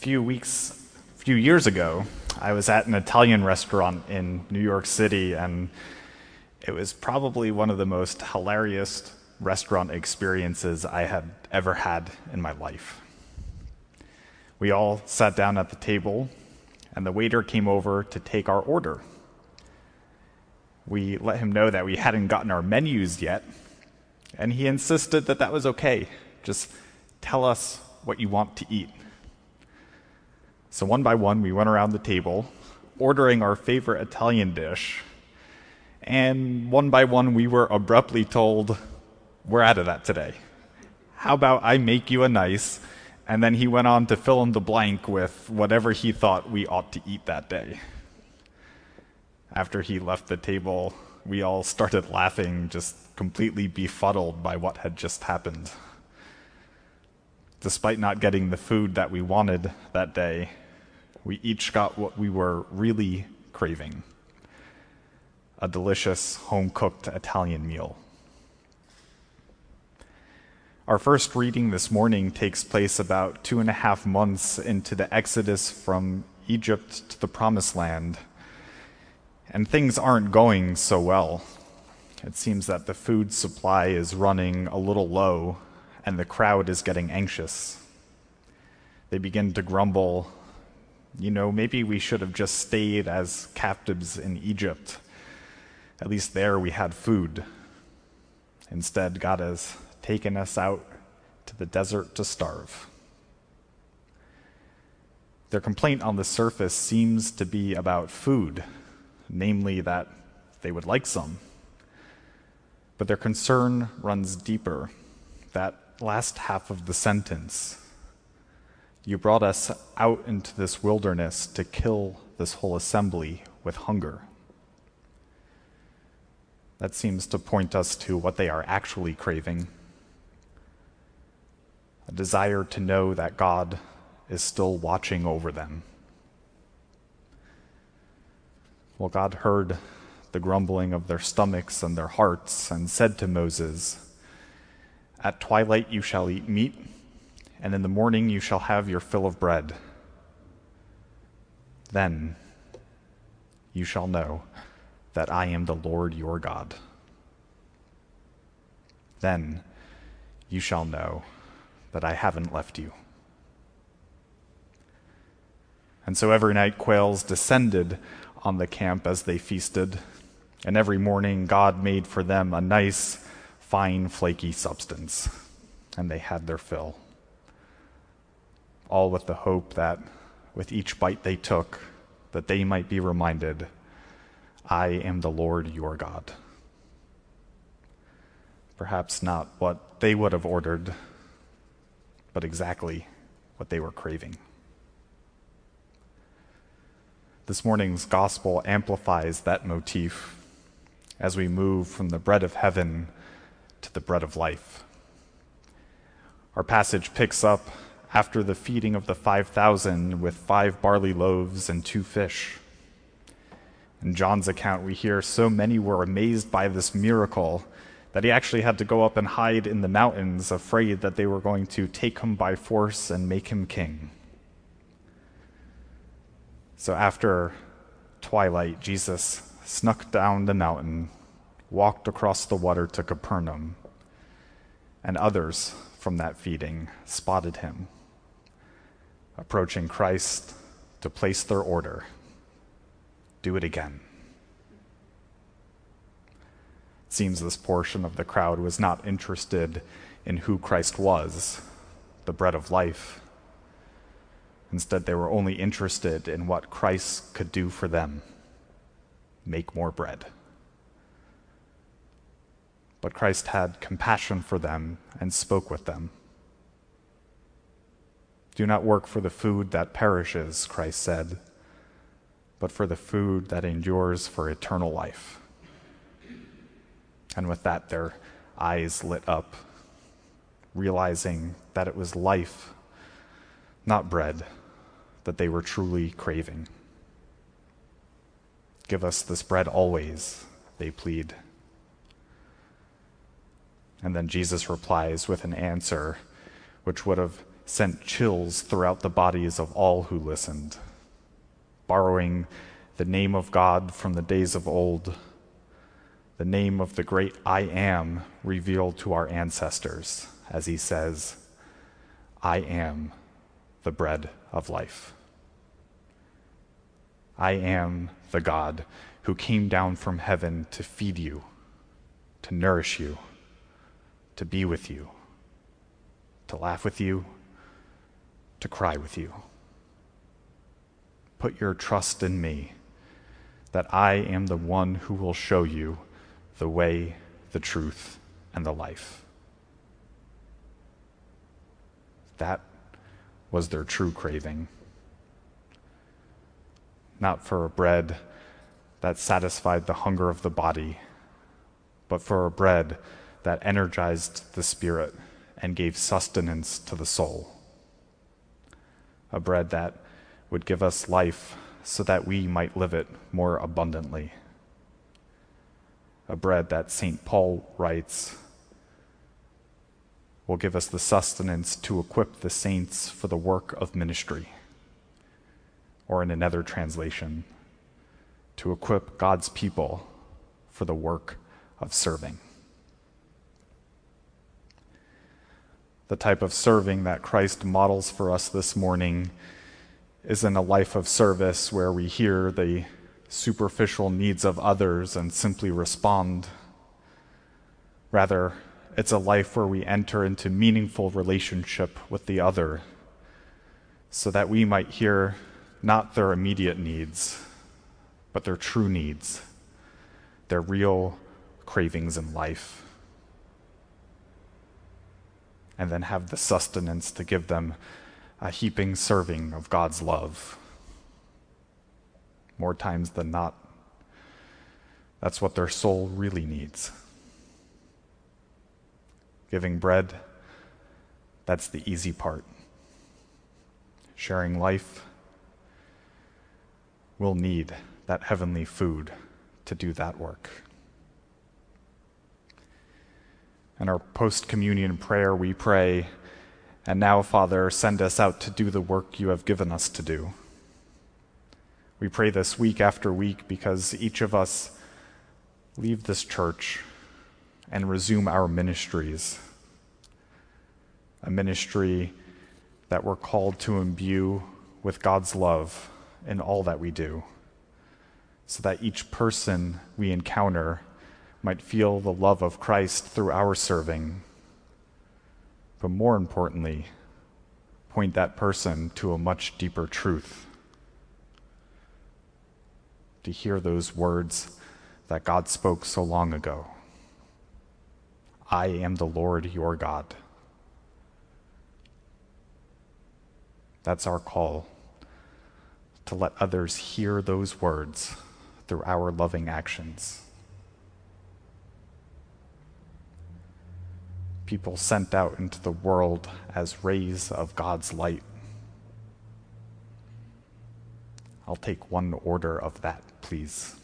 few weeks, a few years ago, I was at an Italian restaurant in New York City, and it was probably one of the most hilarious restaurant experiences I had ever had in my life. We all sat down at the table, and the waiter came over to take our order. We let him know that we hadn't gotten our menus yet, and he insisted that that was okay. Just tell us what you want to eat. So, one by one, we went around the table, ordering our favorite Italian dish, and one by one, we were abruptly told, We're out of that today. How about I make you a nice? And then he went on to fill in the blank with whatever he thought we ought to eat that day. After he left the table, we all started laughing, just completely befuddled by what had just happened. Despite not getting the food that we wanted that day, we each got what we were really craving a delicious home cooked Italian meal. Our first reading this morning takes place about two and a half months into the exodus from Egypt to the Promised Land and things aren't going so well. It seems that the food supply is running a little low, and the crowd is getting anxious. They begin to grumble, you know, maybe we should have just stayed as captives in Egypt. At least there we had food. Instead, God has taken us out to the desert to starve. Their complaint on the surface seems to be about food namely that they would like some. But their concern runs deeper. That last half of the sentence You brought us out into this wilderness to kill this whole assembly with hunger. That seems to point us to what they are actually craving a desire to know that God is still watching over them. Well, God heard the grumbling of their stomachs and their hearts and said to Moses, At twilight you shall eat meat, and in the morning you shall have your fill of bread. Then you shall know that I am the Lord your God. Then you shall know that I haven't left you. And so every night quails descended on the camp as they feasted, and every morning God made for them a nice, fine, flaky substance, and they had their fill. All with the hope that with each bite they took, that they might be reminded, I am the Lord your God. Perhaps not what they would have ordered, but exactly what they were craving. This morning's gospel amplifies that motif as we move from the bread of heaven to the bread of life. Our passage picks up after the feeding of the 5,000 with five barley loaves and two fish. In John's account, we hear so many were amazed by this miracle that he actually had to go up and hide in the mountains, afraid that they were going to take him by force and make him king. So after twilight, Jesus snuck down the mountain, walked across the water to Capernaum, and others from that feeding spotted him, approaching Christ to place their order. Do it again. It seems this portion of the crowd was not interested in who Christ was, the bread of life Instead, they were only interested in what Christ could do for them make more bread. But Christ had compassion for them and spoke with them. Do not work for the food that perishes, Christ said, but for the food that endures for eternal life. And with that, their eyes lit up, realizing that it was life, not bread that they were truly craving. Give us this bread always, they plead. And then Jesus replies with an answer which would have sent chills throughout the bodies of all who listened, borrowing the name of God from the days of old, the name of the great I am revealed to our ancestors, as he says, I am the bread of life. I am the God who came down from heaven to feed you, to nourish you, to be with you, to laugh with you, to cry with you. Put your trust in me, that I am the one who will show you the way, the truth, and the life. That was their true craving. Not for a bread that satisfied the hunger of the body, but for a bread that energized the spirit and gave sustenance to the soul. A bread that would give us life so that we might live it more abundantly. A bread that St. Paul writes will give us the sustenance to equip the saints for the work of ministry. Or in another translation, to equip God's people for the work of serving. The type of serving that Christ models for us this morning isn't a life of service where we hear the superficial needs of others and simply respond. Rather, it's a life where we enter into meaningful relationship with the other so that we might hear not their immediate needs but their true needs, their real cravings in life, and then have the sustenance to give them a heaping serving of God's love. More times than not, that's what their soul really needs. Giving bread, that's the easy part. Sharing life, we'll need that heavenly food to do that work. In our post communion prayer, we pray, And now, Father, send us out to do the work you have given us to do. We pray this week after week because each of us leave this church and resume our ministries. A ministry that we're called to imbue with God's love in all that we do so that each person we encounter might feel the love of Christ through our serving. But more importantly, point that person to a much deeper truth. To hear those words that God spoke so long ago I am the Lord your God. That's our call to let others hear those words through our loving actions. People sent out into the world as rays of God's light. I'll take one order of that, please.